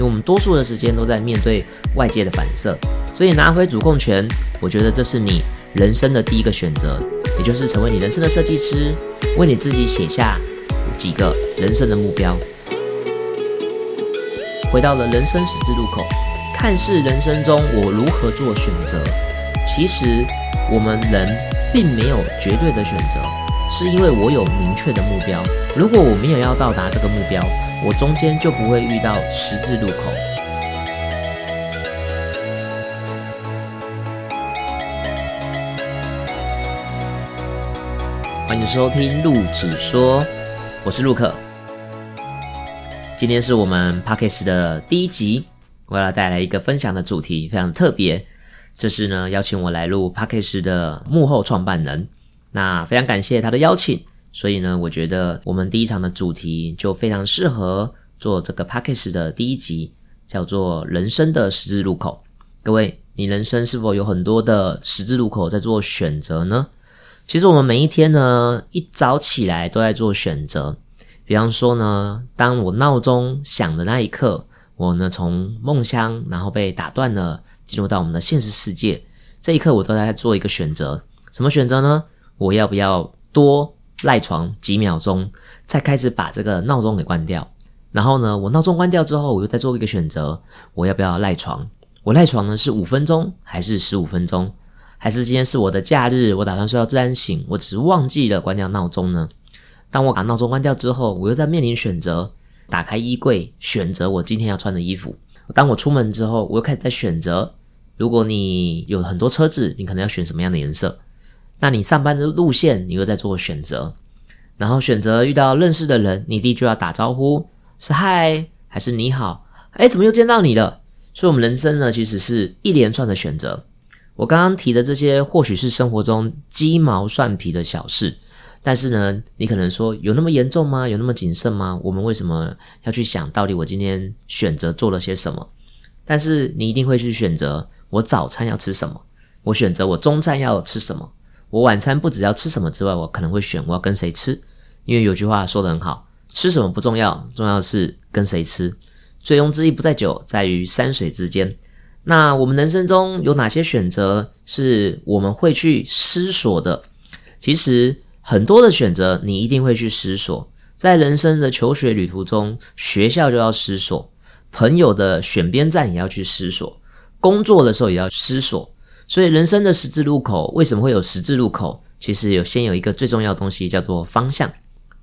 因为我们多数的时间都在面对外界的反射，所以拿回主控权，我觉得这是你人生的第一个选择，也就是成为你人生的设计师，为你自己写下几个人生的目标。回到了人生十字路口，看似人生中我如何做选择，其实我们人并没有绝对的选择，是因为我有明确的目标。如果我没有要到达这个目标，我中间就不会遇到十字路口。欢迎收听陆子说，我是陆克。今天是我们 p a c k a g e 的第一集，我要带来一个分享的主题，非常特别。这是呢邀请我来录 p a c k a g e 的幕后创办人，那非常感谢他的邀请。所以呢，我觉得我们第一场的主题就非常适合做这个 p a c k a g e 的第一集，叫做“人生的十字路口”。各位，你人生是否有很多的十字路口在做选择呢？其实我们每一天呢，一早起来都在做选择。比方说呢，当我闹钟响的那一刻，我呢从梦乡然后被打断了，进入到我们的现实世界，这一刻我都在做一个选择。什么选择呢？我要不要多？赖床几秒钟，再开始把这个闹钟给关掉。然后呢，我闹钟关掉之后，我又再做一个选择，我要不要赖床？我赖床呢是五分钟还是十五分钟？还是今天是我的假日，我打算睡到自然醒，我只是忘记了关掉闹钟呢？当我把闹钟关掉之后，我又在面临选择，打开衣柜选择我今天要穿的衣服。当我出门之后，我又开始在选择。如果你有很多车子，你可能要选什么样的颜色？那你上班的路线，你又在做选择，然后选择遇到认识的人，你第一句要打招呼是嗨还是你好？哎，怎么又见到你了？所以，我们人生呢，其实是一连串的选择。我刚刚提的这些，或许是生活中鸡毛蒜皮的小事，但是呢，你可能说有那么严重吗？有那么谨慎吗？我们为什么要去想到底我今天选择做了些什么？但是你一定会去选择我早餐要吃什么，我选择我中餐要吃什么。我晚餐不只要吃什么之外，我可能会选我要跟谁吃，因为有句话说的很好，吃什么不重要，重要是跟谁吃。醉翁之意不在酒，在于山水之间。那我们人生中有哪些选择是我们会去思索的？其实很多的选择你一定会去思索，在人生的求学旅途中，学校就要思索，朋友的选边站也要去思索，工作的时候也要思索。所以人生的十字路口为什么会有十字路口？其实有先有一个最重要的东西叫做方向，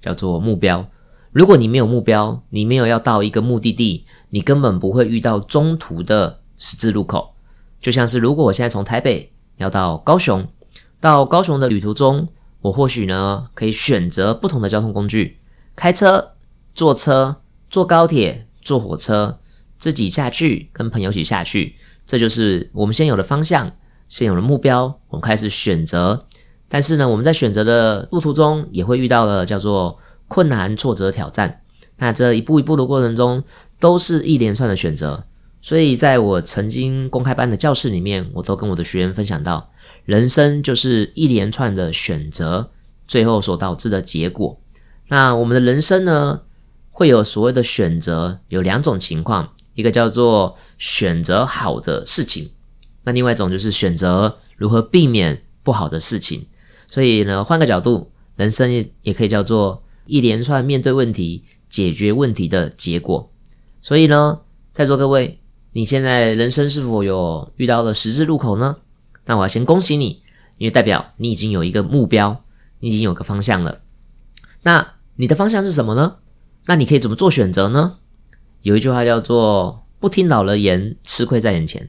叫做目标。如果你没有目标，你没有要到一个目的地，你根本不会遇到中途的十字路口。就像是如果我现在从台北要到高雄，到高雄的旅途中，我或许呢可以选择不同的交通工具：开车、坐车、坐高铁、坐火车，自己下去，跟朋友一起下去。这就是我们先有的方向。现有的目标，我们开始选择。但是呢，我们在选择的路途中，也会遇到了叫做困难、挫折、挑战。那这一步一步的过程中，都是一连串的选择。所以，在我曾经公开班的教室里面，我都跟我的学员分享到，人生就是一连串的选择，最后所导致的结果。那我们的人生呢，会有所谓的选择，有两种情况，一个叫做选择好的事情。那另外一种就是选择如何避免不好的事情，所以呢，换个角度，人生也也可以叫做一连串面对问题、解决问题的结果。所以呢，在座各位，你现在人生是否有遇到了十字路口呢？那我要先恭喜你，因为代表你已经有一个目标，你已经有个方向了。那你的方向是什么呢？那你可以怎么做选择呢？有一句话叫做“不听老人言，吃亏在眼前”。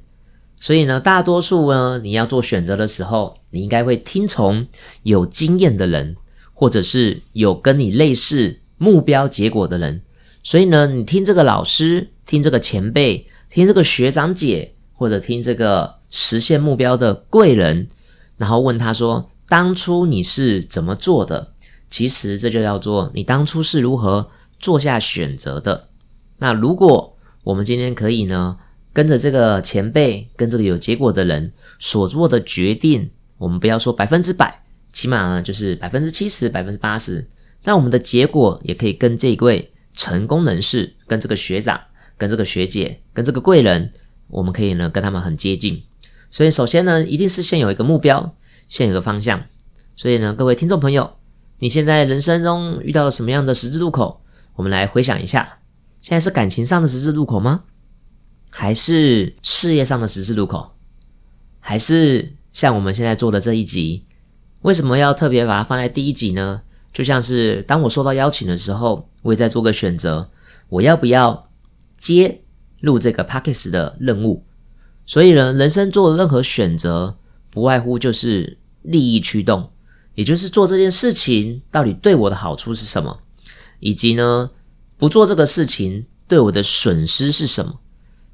所以呢，大多数呢，你要做选择的时候，你应该会听从有经验的人，或者是有跟你类似目标结果的人。所以呢，你听这个老师，听这个前辈，听这个学长姐，或者听这个实现目标的贵人，然后问他说：“当初你是怎么做的？”其实这就叫做你当初是如何做下选择的。那如果我们今天可以呢？跟着这个前辈，跟这个有结果的人所做的决定，我们不要说百分之百，起码呢就是百分之七十、百分之八十。那我们的结果也可以跟这一位成功人士、跟这个学长、跟这个学姐、跟这个贵人，我们可以呢跟他们很接近。所以首先呢，一定是先有一个目标，先有个方向。所以呢，各位听众朋友，你现在人生中遇到了什么样的十字路口？我们来回想一下，现在是感情上的十字路口吗？还是事业上的十字路口？还是像我们现在做的这一集？为什么要特别把它放在第一集呢？就像是当我收到邀请的时候，我也在做个选择，我要不要接录这个 p a c k a g e 的任务？所以呢，人生做的任何选择，不外乎就是利益驱动，也就是做这件事情到底对我的好处是什么，以及呢，不做这个事情对我的损失是什么。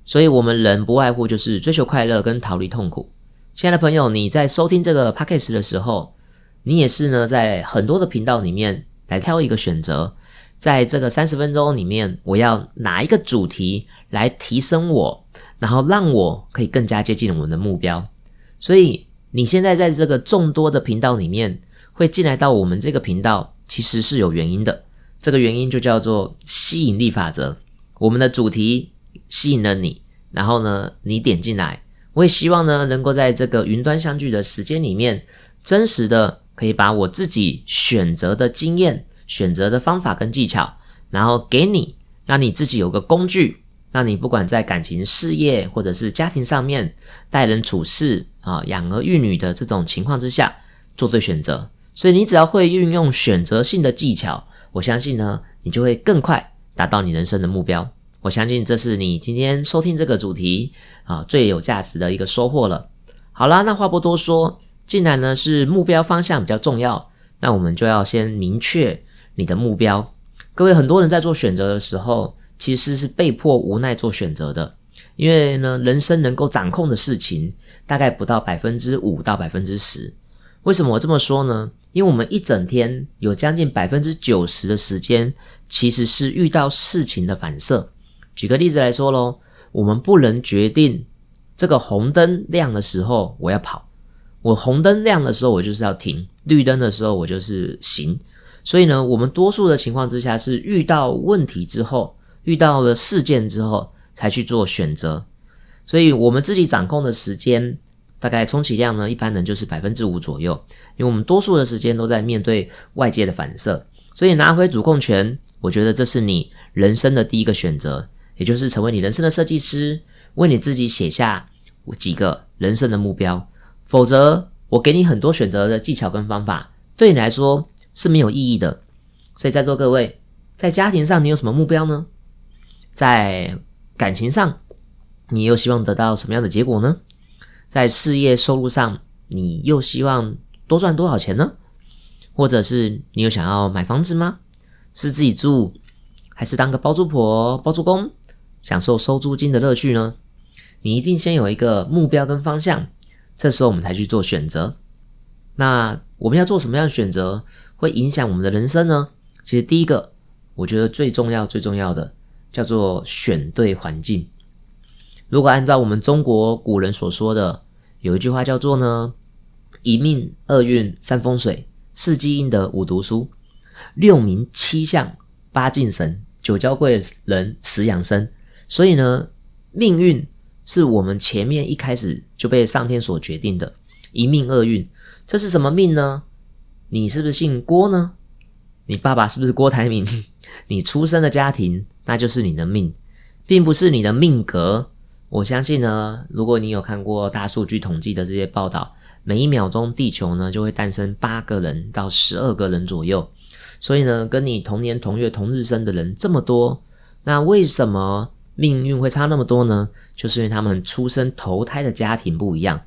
所以，我们人不外乎就是追求快乐跟逃离痛苦。亲爱的朋友，你在收听这个 p a c k a g e 的时候，你也是呢，在很多的频道里面来挑一个选择，在这个三十分钟里面，我要哪一个主题来提升我，然后让我可以更加接近我们的目标。所以你现在在这个众多的频道里面会进来到我们这个频道，其实是有原因的。这个原因就叫做吸引力法则。我们的主题吸引了你，然后呢，你点进来，我也希望呢，能够在这个云端相聚的时间里面，真实的。可以把我自己选择的经验、选择的方法跟技巧，然后给你，让你自己有个工具，让你不管在感情、事业或者是家庭上面待人处事啊、养儿育女的这种情况之下，做对选择。所以你只要会运用选择性的技巧，我相信呢，你就会更快达到你人生的目标。我相信这是你今天收听这个主题啊最有价值的一个收获了。好啦，那话不多说。既然呢是目标方向比较重要，那我们就要先明确你的目标。各位，很多人在做选择的时候，其实是被迫无奈做选择的，因为呢，人生能够掌控的事情大概不到百分之五到百分之十。为什么我这么说呢？因为我们一整天有将近百分之九十的时间，其实是遇到事情的反射。举个例子来说喽，我们不能决定这个红灯亮的时候我要跑。我红灯亮的时候，我就是要停；绿灯的时候，我就是行。所以呢，我们多数的情况之下是遇到问题之后，遇到了事件之后才去做选择。所以我们自己掌控的时间，大概充其量呢，一般人就是百分之五左右，因为我们多数的时间都在面对外界的反射。所以拿回主控权，我觉得这是你人生的第一个选择，也就是成为你人生的设计师，为你自己写下几个人生的目标。否则，我给你很多选择的技巧跟方法，对你来说是没有意义的。所以在座各位，在家庭上你有什么目标呢？在感情上，你又希望得到什么样的结果呢？在事业收入上，你又希望多赚多少钱呢？或者是你有想要买房子吗？是自己住，还是当个包租婆、包租公，享受收租金的乐趣呢？你一定先有一个目标跟方向。这时候我们才去做选择。那我们要做什么样的选择，会影响我们的人生呢？其实第一个，我觉得最重要、最重要的叫做选对环境。如果按照我们中国古人所说的，有一句话叫做呢：一命二运三风水，四积阴德五读书，六名七相八敬神，九交贵人十养生。所以呢，命运。是我们前面一开始就被上天所决定的一命二运，这是什么命呢？你是不是姓郭呢？你爸爸是不是郭台铭？你出生的家庭那就是你的命，并不是你的命格。我相信呢，如果你有看过大数据统计的这些报道，每一秒钟地球呢就会诞生八个人到十二个人左右，所以呢，跟你同年同月同日生的人这么多，那为什么？命运会差那么多呢？就是因为他们出生投胎的家庭不一样，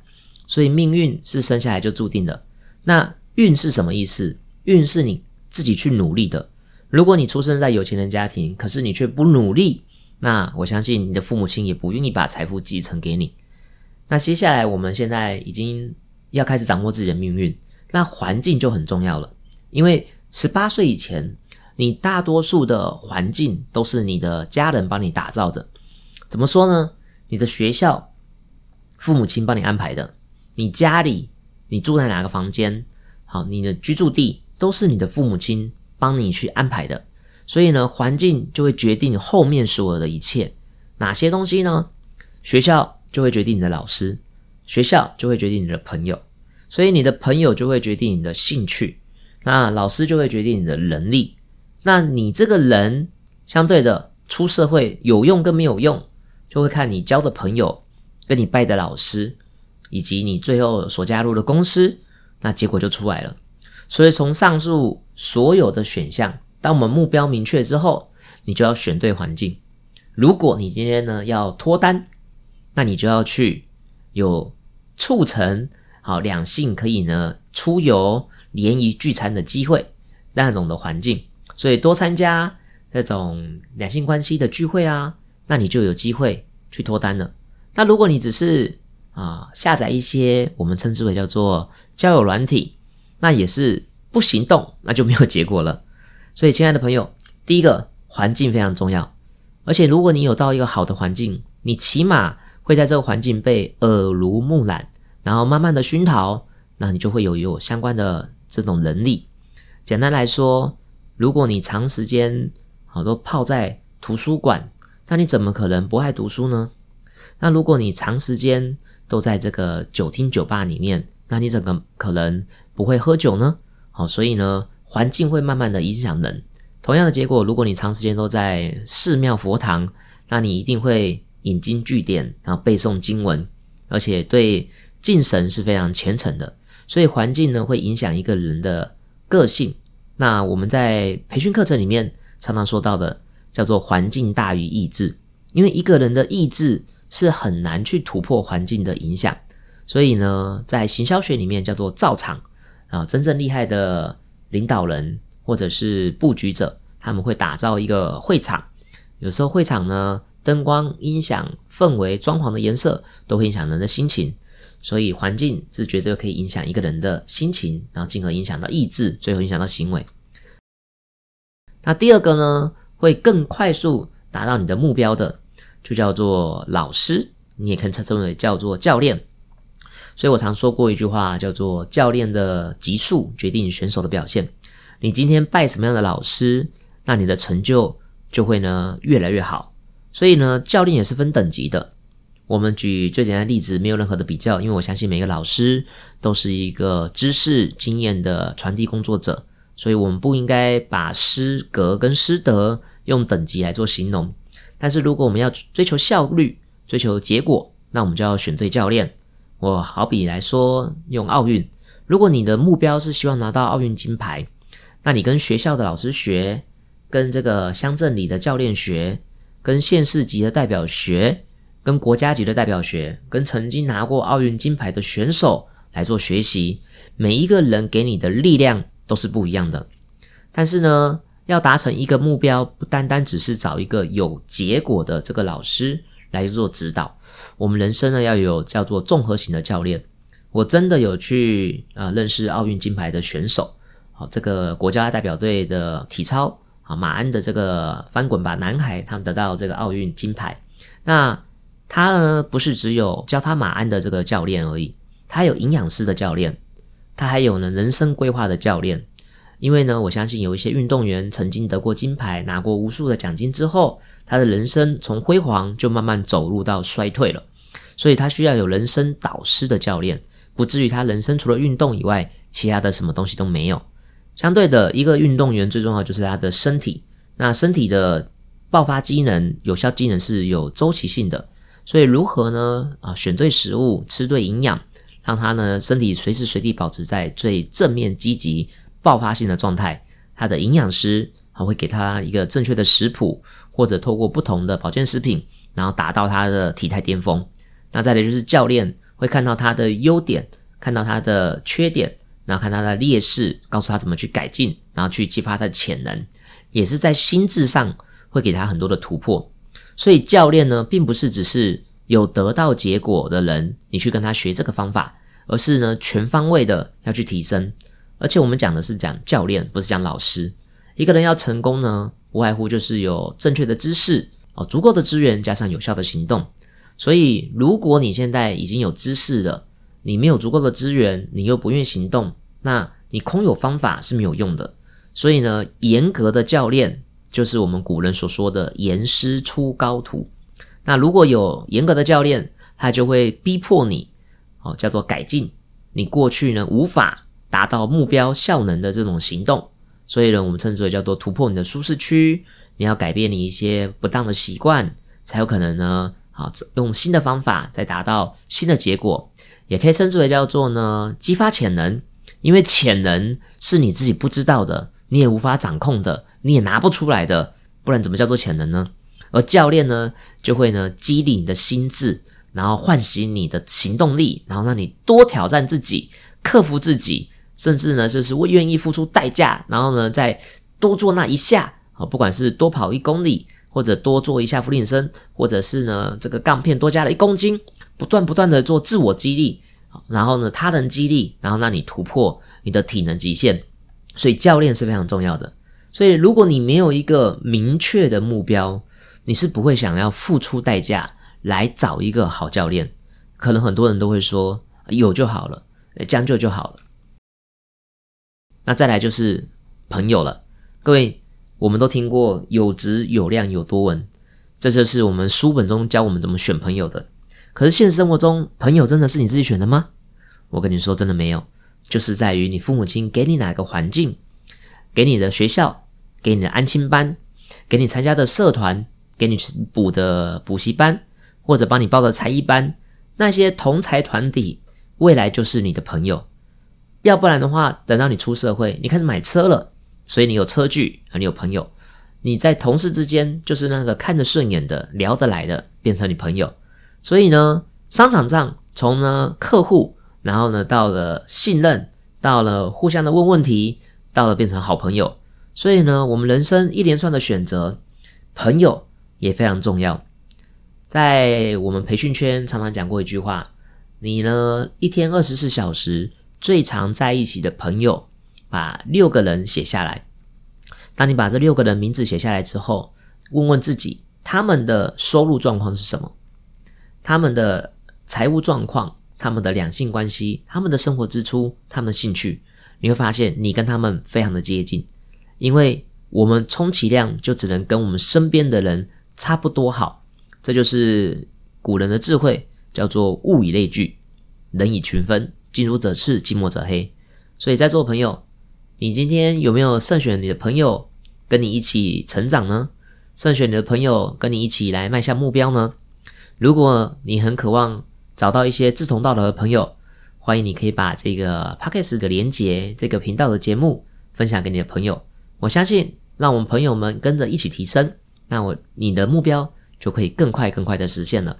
所以命运是生下来就注定的。那运是什么意思？运是你自己去努力的。如果你出生在有钱人家庭，可是你却不努力，那我相信你的父母亲也不愿意把财富继承给你。那接下来我们现在已经要开始掌握自己的命运，那环境就很重要了，因为十八岁以前。你大多数的环境都是你的家人帮你打造的，怎么说呢？你的学校，父母亲帮你安排的；你家里，你住在哪个房间，好，你的居住地都是你的父母亲帮你去安排的。所以呢，环境就会决定后面所有的一切。哪些东西呢？学校就会决定你的老师，学校就会决定你的朋友，所以你的朋友就会决定你的兴趣，那老师就会决定你的能力。那你这个人相对的出社会有用跟没有用，就会看你交的朋友、跟你拜的老师，以及你最后所加入的公司，那结果就出来了。所以从上述所有的选项，当我们目标明确之后，你就要选对环境。如果你今天呢要脱单，那你就要去有促成好两性可以呢出游、联谊、聚餐的机会那种的环境。所以多参加那种两性关系的聚会啊，那你就有机会去脱单了。那如果你只是啊下载一些我们称之为叫做交友软体，那也是不行动，那就没有结果了。所以，亲爱的朋友，第一个环境非常重要，而且如果你有到一个好的环境，你起码会在这个环境被耳濡目染，然后慢慢的熏陶，那你就会有有相关的这种能力。简单来说。如果你长时间好都泡在图书馆，那你怎么可能不爱读书呢？那如果你长时间都在这个酒厅酒吧里面，那你怎么可能不会喝酒呢？好，所以呢，环境会慢慢的影响人。同样的结果，如果你长时间都在寺庙佛堂，那你一定会引经据典，然后背诵经文，而且对敬神是非常虔诚的。所以环境呢，会影响一个人的个性。那我们在培训课程里面常常说到的，叫做环境大于意志，因为一个人的意志是很难去突破环境的影响，所以呢，在行销学里面叫做造场啊，真正厉害的领导人或者是布局者，他们会打造一个会场，有时候会场呢，灯光、音响、氛围、装潢的颜色都会影响人的心情。所以环境是绝对可以影响一个人的心情，然后进而影响到意志，最后影响到行为。那第二个呢，会更快速达到你的目标的，就叫做老师，你也可以称之为叫做教练。所以我常说过一句话，叫做教练的级数决定选手的表现。你今天拜什么样的老师，那你的成就就会呢越来越好。所以呢，教练也是分等级的。我们举最简单的例子，没有任何的比较，因为我相信每个老师都是一个知识经验的传递工作者，所以我们不应该把师格跟师德用等级来做形容。但是如果我们要追求效率、追求结果，那我们就要选对教练。我好比来说，用奥运，如果你的目标是希望拿到奥运金牌，那你跟学校的老师学，跟这个乡镇里的教练学，跟县市级的代表学。跟国家级的代表学，跟曾经拿过奥运金牌的选手来做学习，每一个人给你的力量都是不一样的。但是呢，要达成一个目标，不单单只是找一个有结果的这个老师来做指导。我们人生呢，要有叫做综合型的教练。我真的有去啊认识奥运金牌的选手，好，这个国家代表队的体操啊马鞍的这个翻滚吧男孩，他们得到这个奥运金牌。那他呢，不是只有教他马鞍的这个教练而已，他有营养师的教练，他还有呢人生规划的教练。因为呢，我相信有一些运动员曾经得过金牌，拿过无数的奖金之后，他的人生从辉煌就慢慢走入到衰退了，所以他需要有人生导师的教练，不至于他人生除了运动以外，其他的什么东西都没有。相对的，一个运动员最重要就是他的身体，那身体的爆发机能、有效机能是有周期性的。所以如何呢？啊，选对食物，吃对营养，让他呢身体随时随地保持在最正面、积极、爆发性的状态。他的营养师还会给他一个正确的食谱，或者透过不同的保健食品，然后达到他的体态巅峰。那再来就是教练会看到他的优点，看到他的缺点，然后看他的劣势，告诉他怎么去改进，然后去激发他的潜能，也是在心智上会给他很多的突破。所以教练呢，并不是只是有得到结果的人，你去跟他学这个方法，而是呢全方位的要去提升。而且我们讲的是讲教练，不是讲老师。一个人要成功呢，无外乎就是有正确的知识哦，足够的资源，加上有效的行动。所以，如果你现在已经有知识了，你没有足够的资源，你又不愿行动，那你空有方法是没有用的。所以呢，严格的教练。就是我们古人所说的“严师出高徒”。那如果有严格的教练，他就会逼迫你，哦，叫做改进你过去呢无法达到目标效能的这种行动。所以呢，我们称之为叫做突破你的舒适区。你要改变你一些不当的习惯，才有可能呢，好用新的方法再达到新的结果。也可以称之为叫做呢激发潜能，因为潜能是你自己不知道的，你也无法掌控的，你也拿不出来的，不然怎么叫做潜能呢？而教练呢，就会呢激励你的心智，然后唤醒你的行动力，然后让你多挑战自己，克服自己，甚至呢就是会愿意付出代价，然后呢再多做那一下啊，不管是多跑一公里，或者多做一下俯卧撑，或者是呢这个杠片多加了一公斤，不断不断的做自我激励，然后呢他人激励，然后让你突破你的体能极限，所以教练是非常重要的。所以如果你没有一个明确的目标，你是不会想要付出代价来找一个好教练，可能很多人都会说有就好了，将就就好了。那再来就是朋友了，各位，我们都听过有质有量有多稳，这就是我们书本中教我们怎么选朋友的。可是现实生活中，朋友真的是你自己选的吗？我跟你说，真的没有，就是在于你父母亲给你哪个环境，给你的学校，给你的安亲班，给你参加的社团。给你补的补习班，或者帮你报的才艺班，那些同才团体，未来就是你的朋友。要不然的话，等到你出社会，你开始买车了，所以你有车距啊，你有朋友，你在同事之间就是那个看着顺眼的、聊得来的，变成你朋友。所以呢，商场上从呢客户，然后呢到了信任，到了互相的问问题，到了变成好朋友。所以呢，我们人生一连串的选择，朋友。也非常重要，在我们培训圈常常讲过一句话：你呢一天二十四小时最常在一起的朋友，把六个人写下来。当你把这六个人名字写下来之后，问问自己，他们的收入状况是什么？他们的财务状况、他们的两性关系、他们的生活支出、他们的兴趣，你会发现你跟他们非常的接近，因为我们充其量就只能跟我们身边的人。差不多好，这就是古人的智慧，叫做物以类聚，人以群分，近朱者赤，近墨者黑。所以在座朋友，你今天有没有慎选你的朋友跟你一起成长呢？慎选你的朋友跟你一起来迈向目标呢？如果你很渴望找到一些志同道合的朋友，欢迎你可以把这个 podcast 的连接，这个频道的节目分享给你的朋友。我相信，让我们朋友们跟着一起提升。那我你的目标就可以更快更快的实现了。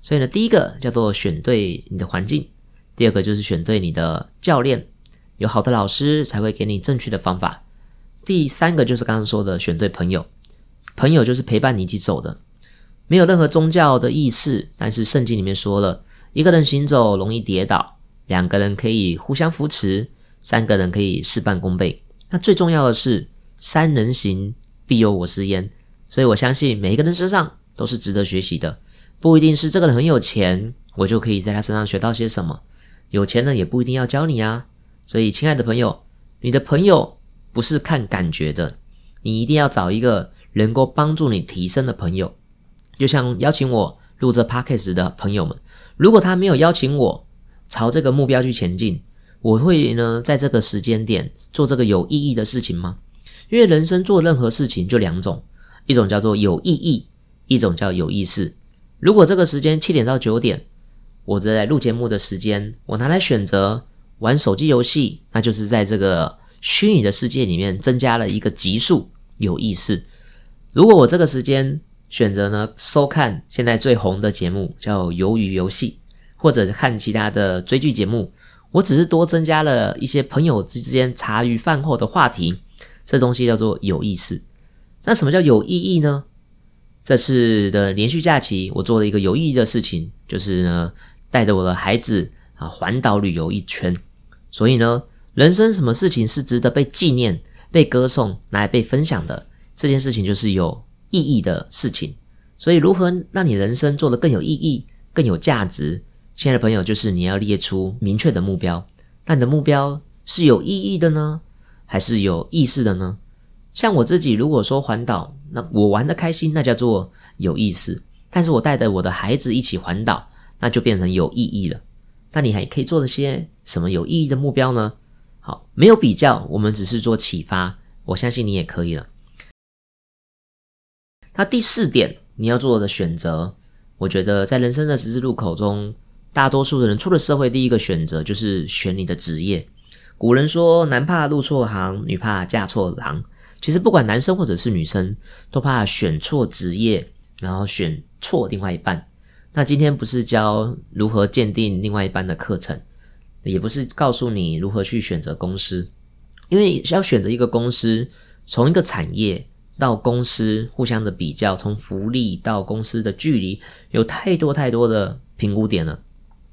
所以呢，第一个叫做选对你的环境，第二个就是选对你的教练，有好的老师才会给你正确的方法。第三个就是刚刚说的选对朋友，朋友就是陪伴你一起走的，没有任何宗教的意识，但是圣经里面说了，一个人行走容易跌倒，两个人可以互相扶持，三个人可以事半功倍。那最重要的是三人行。必有我师焉，所以我相信每一个人身上都是值得学习的。不一定是这个人很有钱，我就可以在他身上学到些什么。有钱人也不一定要教你啊。所以，亲爱的朋友，你的朋友不是看感觉的，你一定要找一个能够帮助你提升的朋友。就像邀请我录这 podcast 的朋友们，如果他没有邀请我朝这个目标去前进，我会呢在这个时间点做这个有意义的事情吗？因为人生做任何事情就两种，一种叫做有意义，一种叫有意思。如果这个时间七点到九点，我在录节目的时间，我拿来选择玩手机游戏，那就是在这个虚拟的世界里面增加了一个级数有意思。如果我这个时间选择呢收看现在最红的节目叫《鱿鱼游戏》，或者看其他的追剧节目，我只是多增加了一些朋友之间茶余饭后的话题。这东西叫做有意思。那什么叫有意义呢？这次的连续假期，我做了一个有意义的事情，就是呢，带着我的孩子啊环岛旅游一圈。所以呢，人生什么事情是值得被纪念、被歌颂、拿来被分享的？这件事情就是有意义的事情。所以，如何让你人生做得更有意义、更有价值？亲爱的朋友，就是你要列出明确的目标。那你的目标是有意义的呢？还是有意思的呢？像我自己，如果说环岛，那我玩的开心，那叫做有意思。但是我带着我的孩子一起环岛，那就变成有意义了。那你还可以做了些什么有意义的目标呢？好，没有比较，我们只是做启发。我相信你也可以了。那第四点，你要做的选择，我觉得在人生的十字路口中，大多数的人出了社会，第一个选择就是选你的职业。古人说：“男怕入错行，女怕嫁错郎。”其实不管男生或者是女生，都怕选错职业，然后选错另外一半。那今天不是教如何鉴定另外一半的课程，也不是告诉你如何去选择公司，因为要选择一个公司，从一个产业到公司互相的比较，从福利到公司的距离，有太多太多的评估点了。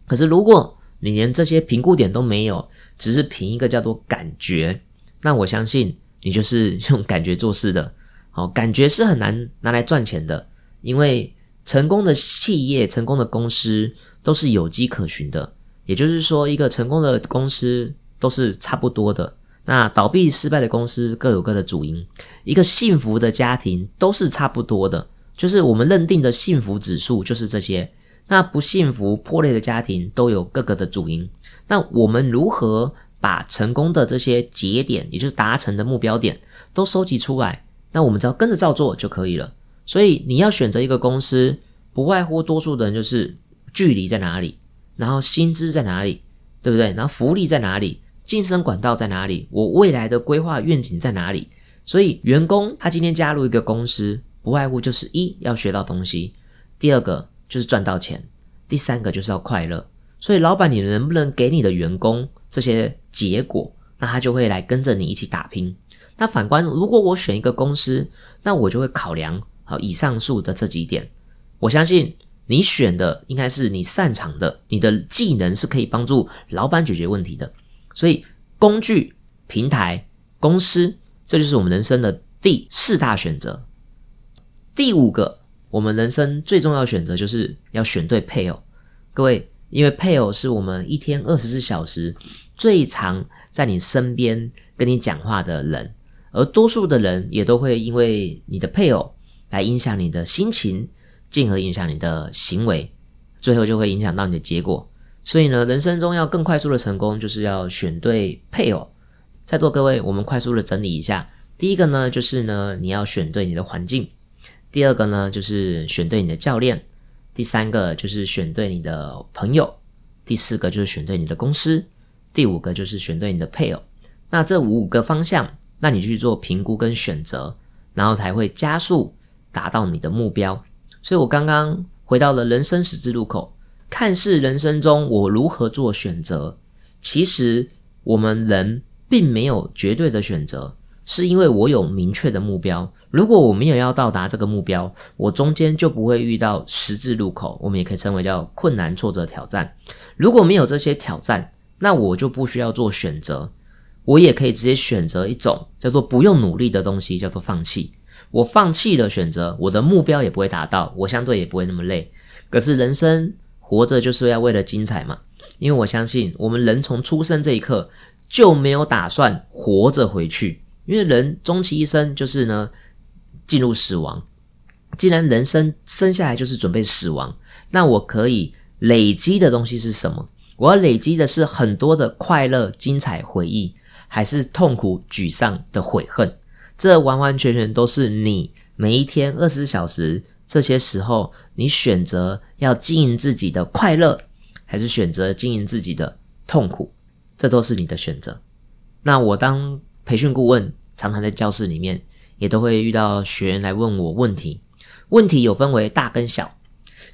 可是如果你连这些评估点都没有，只是凭一个叫做感觉，那我相信。你就是用感觉做事的，好，感觉是很难拿来赚钱的，因为成功的企业、成功的公司都是有迹可循的。也就是说，一个成功的公司都是差不多的，那倒闭失败的公司各有各的主因。一个幸福的家庭都是差不多的，就是我们认定的幸福指数就是这些。那不幸福、破裂的家庭都有各个的主因。那我们如何？把成功的这些节点，也就是达成的目标点，都收集出来，那我们只要跟着照做就可以了。所以你要选择一个公司，不外乎多数的人就是距离在哪里，然后薪资在哪里，对不对？然后福利在哪里，晋升管道在哪里，我未来的规划愿景在哪里？所以员工他今天加入一个公司，不外乎就是一要学到东西，第二个就是赚到钱，第三个就是要快乐。所以老板，你能不能给你的员工？这些结果，那他就会来跟着你一起打拼。那反观，如果我选一个公司，那我就会考量好以上述的这几点。我相信你选的应该是你擅长的，你的技能是可以帮助老板解决问题的。所以，工具、平台、公司，这就是我们人生的第四大选择。第五个，我们人生最重要选择就是要选对配偶。各位。因为配偶是我们一天二十四小时最常在你身边跟你讲话的人，而多数的人也都会因为你的配偶来影响你的心情，进而影响你的行为，最后就会影响到你的结果。所以呢，人生中要更快速的成功，就是要选对配偶。在座各位，我们快速的整理一下：第一个呢，就是呢你要选对你的环境；第二个呢，就是选对你的教练。第三个就是选对你的朋友，第四个就是选对你的公司，第五个就是选对你的配偶。那这五个方向，那你去做评估跟选择，然后才会加速达到你的目标。所以我刚刚回到了人生十字路口，看似人生中我如何做选择，其实我们人并没有绝对的选择。是因为我有明确的目标，如果我没有要到达这个目标，我中间就不会遇到十字路口，我们也可以称为叫困难、挫折、挑战。如果没有这些挑战，那我就不需要做选择，我也可以直接选择一种叫做不用努力的东西，叫做放弃。我放弃了选择，我的目标也不会达到，我相对也不会那么累。可是人生活着就是要为了精彩嘛，因为我相信我们人从出生这一刻就没有打算活着回去。因为人终其一生就是呢，进入死亡。既然人生生下来就是准备死亡，那我可以累积的东西是什么？我要累积的是很多的快乐、精彩回忆，还是痛苦、沮丧的悔恨？这完完全全都是你每一天二十四小时这些时候，你选择要经营自己的快乐，还是选择经营自己的痛苦？这都是你的选择。那我当。培训顾问常常在教室里面，也都会遇到学员来问我问题。问题有分为大跟小，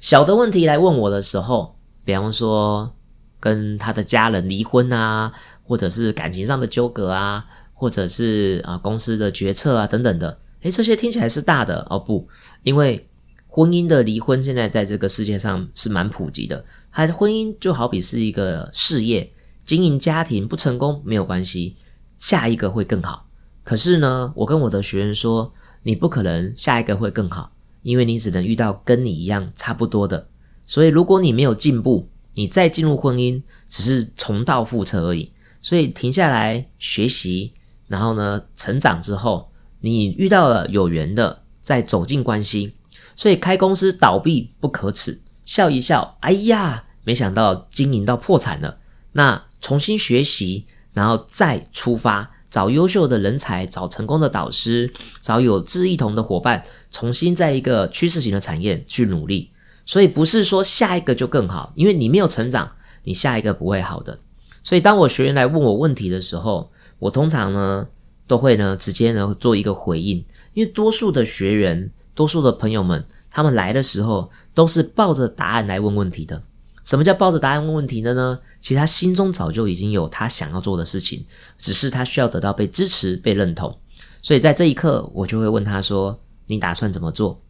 小的问题来问我的时候，比方说跟他的家人离婚啊，或者是感情上的纠葛啊，或者是啊公司的决策啊等等的。诶，这些听起来是大的哦，不，因为婚姻的离婚现在在这个世界上是蛮普及的。还是婚姻就好比是一个事业，经营家庭不成功没有关系。下一个会更好，可是呢，我跟我的学员说，你不可能下一个会更好，因为你只能遇到跟你一样差不多的。所以，如果你没有进步，你再进入婚姻，只是重蹈覆辙而已。所以，停下来学习，然后呢，成长之后，你遇到了有缘的，再走进关系。所以开公司倒闭不可耻，笑一笑，哎呀，没想到经营到破产了。那重新学习，然后再出发，找优秀的人才，找成功的导师，找有志一同的伙伴，重新在一个趋势型的产业去努力。所以不是说下一个就更好，因为你没有成长，你下一个不会好的。所以当我学员来问我问题的时候，我通常呢都会呢直接呢做一个回应，因为多数的学员。多数的朋友们，他们来的时候都是抱着答案来问问题的。什么叫抱着答案问问题的呢？其实他心中早就已经有他想要做的事情，只是他需要得到被支持、被认同。所以在这一刻，我就会问他说：“你打算怎么做？”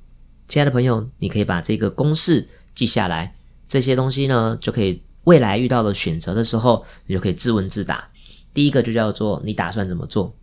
亲爱的朋友，你可以把这个公式记下来，这些东西呢，就可以未来遇到了选择的时候，你就可以自问自答。第一个就叫做你打算怎么做？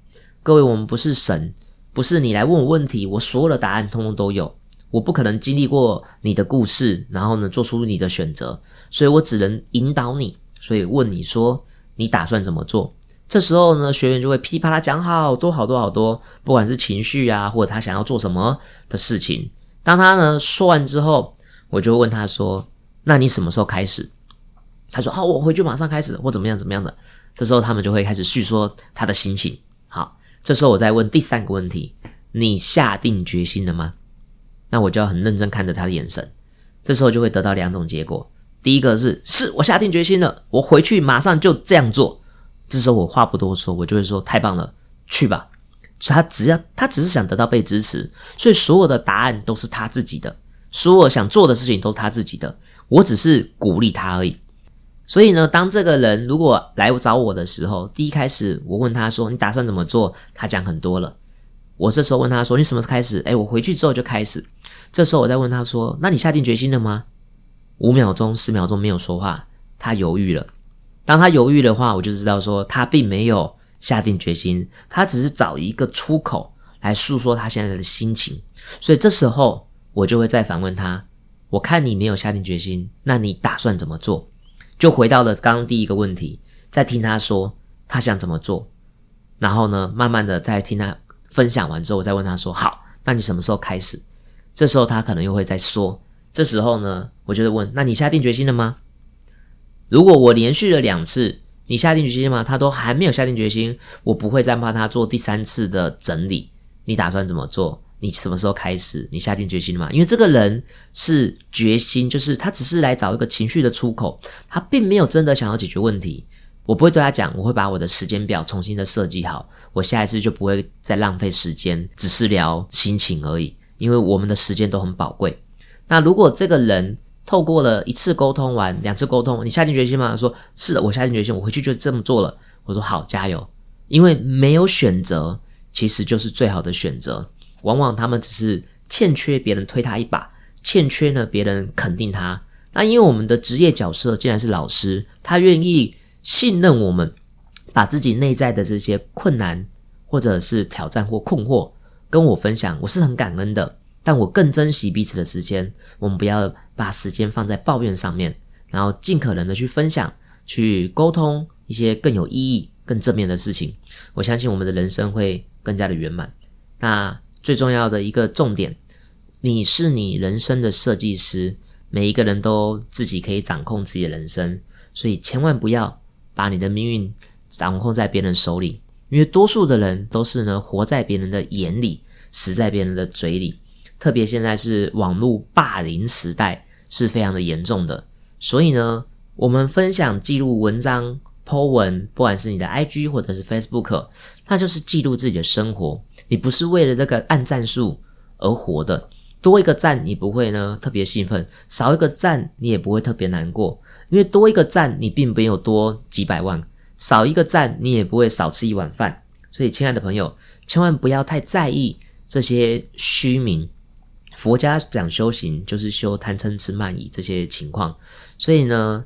各位，我们不是神。不是你来问我问题，我所有的答案通通都有。我不可能经历过你的故事，然后呢做出你的选择，所以我只能引导你。所以问你说你打算怎么做？这时候呢，学员就会噼啪啦讲好多好多好多，不管是情绪啊，或者他想要做什么的事情。当他呢说完之后，我就问他说：“那你什么时候开始？”他说：“好，我回去马上开始，或怎么样怎么样的。”这时候他们就会开始叙说他的心情。好。这时候我再问第三个问题：你下定决心了吗？那我就要很认真看着他的眼神。这时候就会得到两种结果：第一个是是我下定决心了，我回去马上就这样做。这时候我话不多说，我就会说太棒了，去吧。他只要他只是想得到被支持，所以所有的答案都是他自己的，所有想做的事情都是他自己的，我只是鼓励他而已。所以呢，当这个人如果来找我的时候，第一开始我问他说：“你打算怎么做？”他讲很多了。我这时候问他说：“你什么时候开始？”哎，我回去之后就开始。这时候我再问他说：“那你下定决心了吗？”五秒钟、十秒钟没有说话，他犹豫了。当他犹豫的话，我就知道说他并没有下定决心，他只是找一个出口来诉说他现在的心情。所以这时候我就会再反问他：“我看你没有下定决心，那你打算怎么做？”就回到了刚刚第一个问题，再听他说他想怎么做，然后呢，慢慢的再听他分享完之后，我再问他说：“好，那你什么时候开始？”这时候他可能又会再说。这时候呢，我就会问：“那你下定决心了吗？”如果我连续了两次，你下定决心了吗？他都还没有下定决心，我不会再帮他做第三次的整理。你打算怎么做？你什么时候开始？你下定决心了吗？因为这个人是决心，就是他只是来找一个情绪的出口，他并没有真的想要解决问题。我不会对他讲，我会把我的时间表重新的设计好，我下一次就不会再浪费时间，只是聊心情而已。因为我们的时间都很宝贵。那如果这个人透过了一次沟通完，两次沟通，你下定决心吗？说是的，我下定决心，我回去就这么做了。我说好，加油，因为没有选择，其实就是最好的选择。往往他们只是欠缺别人推他一把，欠缺呢别人肯定他。那因为我们的职业角色竟然是老师，他愿意信任我们，把自己内在的这些困难或者是挑战或困惑跟我分享，我是很感恩的。但我更珍惜彼此的时间，我们不要把时间放在抱怨上面，然后尽可能的去分享、去沟通一些更有意义、更正面的事情。我相信我们的人生会更加的圆满。那。最重要的一个重点，你是你人生的设计师，每一个人都自己可以掌控自己的人生，所以千万不要把你的命运掌控在别人手里，因为多数的人都是呢活在别人的眼里，死在别人的嘴里。特别现在是网络霸凌时代，是非常的严重的。所以呢，我们分享记录文章、po 文，不管是你的 IG 或者是 Facebook，那就是记录自己的生活。你不是为了这个按赞数而活的，多一个赞你不会呢特别兴奋，少一个赞你也不会特别难过，因为多一个赞你并没有多几百万，少一个赞你也不会少吃一碗饭。所以，亲爱的朋友，千万不要太在意这些虚名。佛家讲修行就是修贪嗔痴慢疑这些情况，所以呢，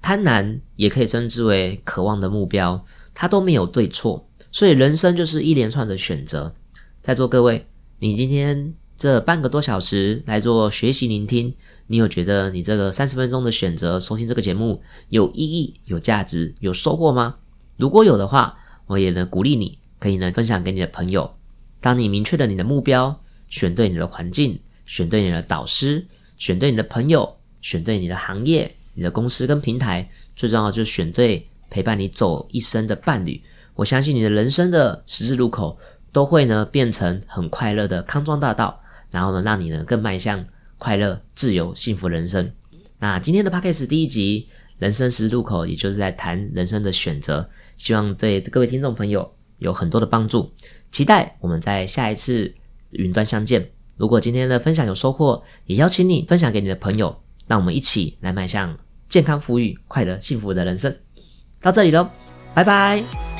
贪婪也可以称之为渴望的目标，它都没有对错。所以人生就是一连串的选择。在座各位，你今天这半个多小时来做学习聆听，你有觉得你这个三十分钟的选择收听这个节目有意义、有价值、有收获吗？如果有的话，我也能鼓励你，可以呢分享给你的朋友。当你明确了你的目标，选对你的环境，选对你的导师，选对你的朋友，选对你的行业、你的公司跟平台，最重要就是选对陪伴你走一生的伴侣。我相信你的人生的十字路口都会呢变成很快乐的康庄大道，然后呢让你呢更迈向快乐、自由、幸福人生。那今天的 p a c k a g e 第一集人生十字路口，也就是在谈人生的选择，希望对各位听众朋友有很多的帮助。期待我们在下一次云端相见。如果今天的分享有收获，也邀请你分享给你的朋友，让我们一起来迈向健康、富裕、快乐、幸福的人生。到这里喽，拜拜。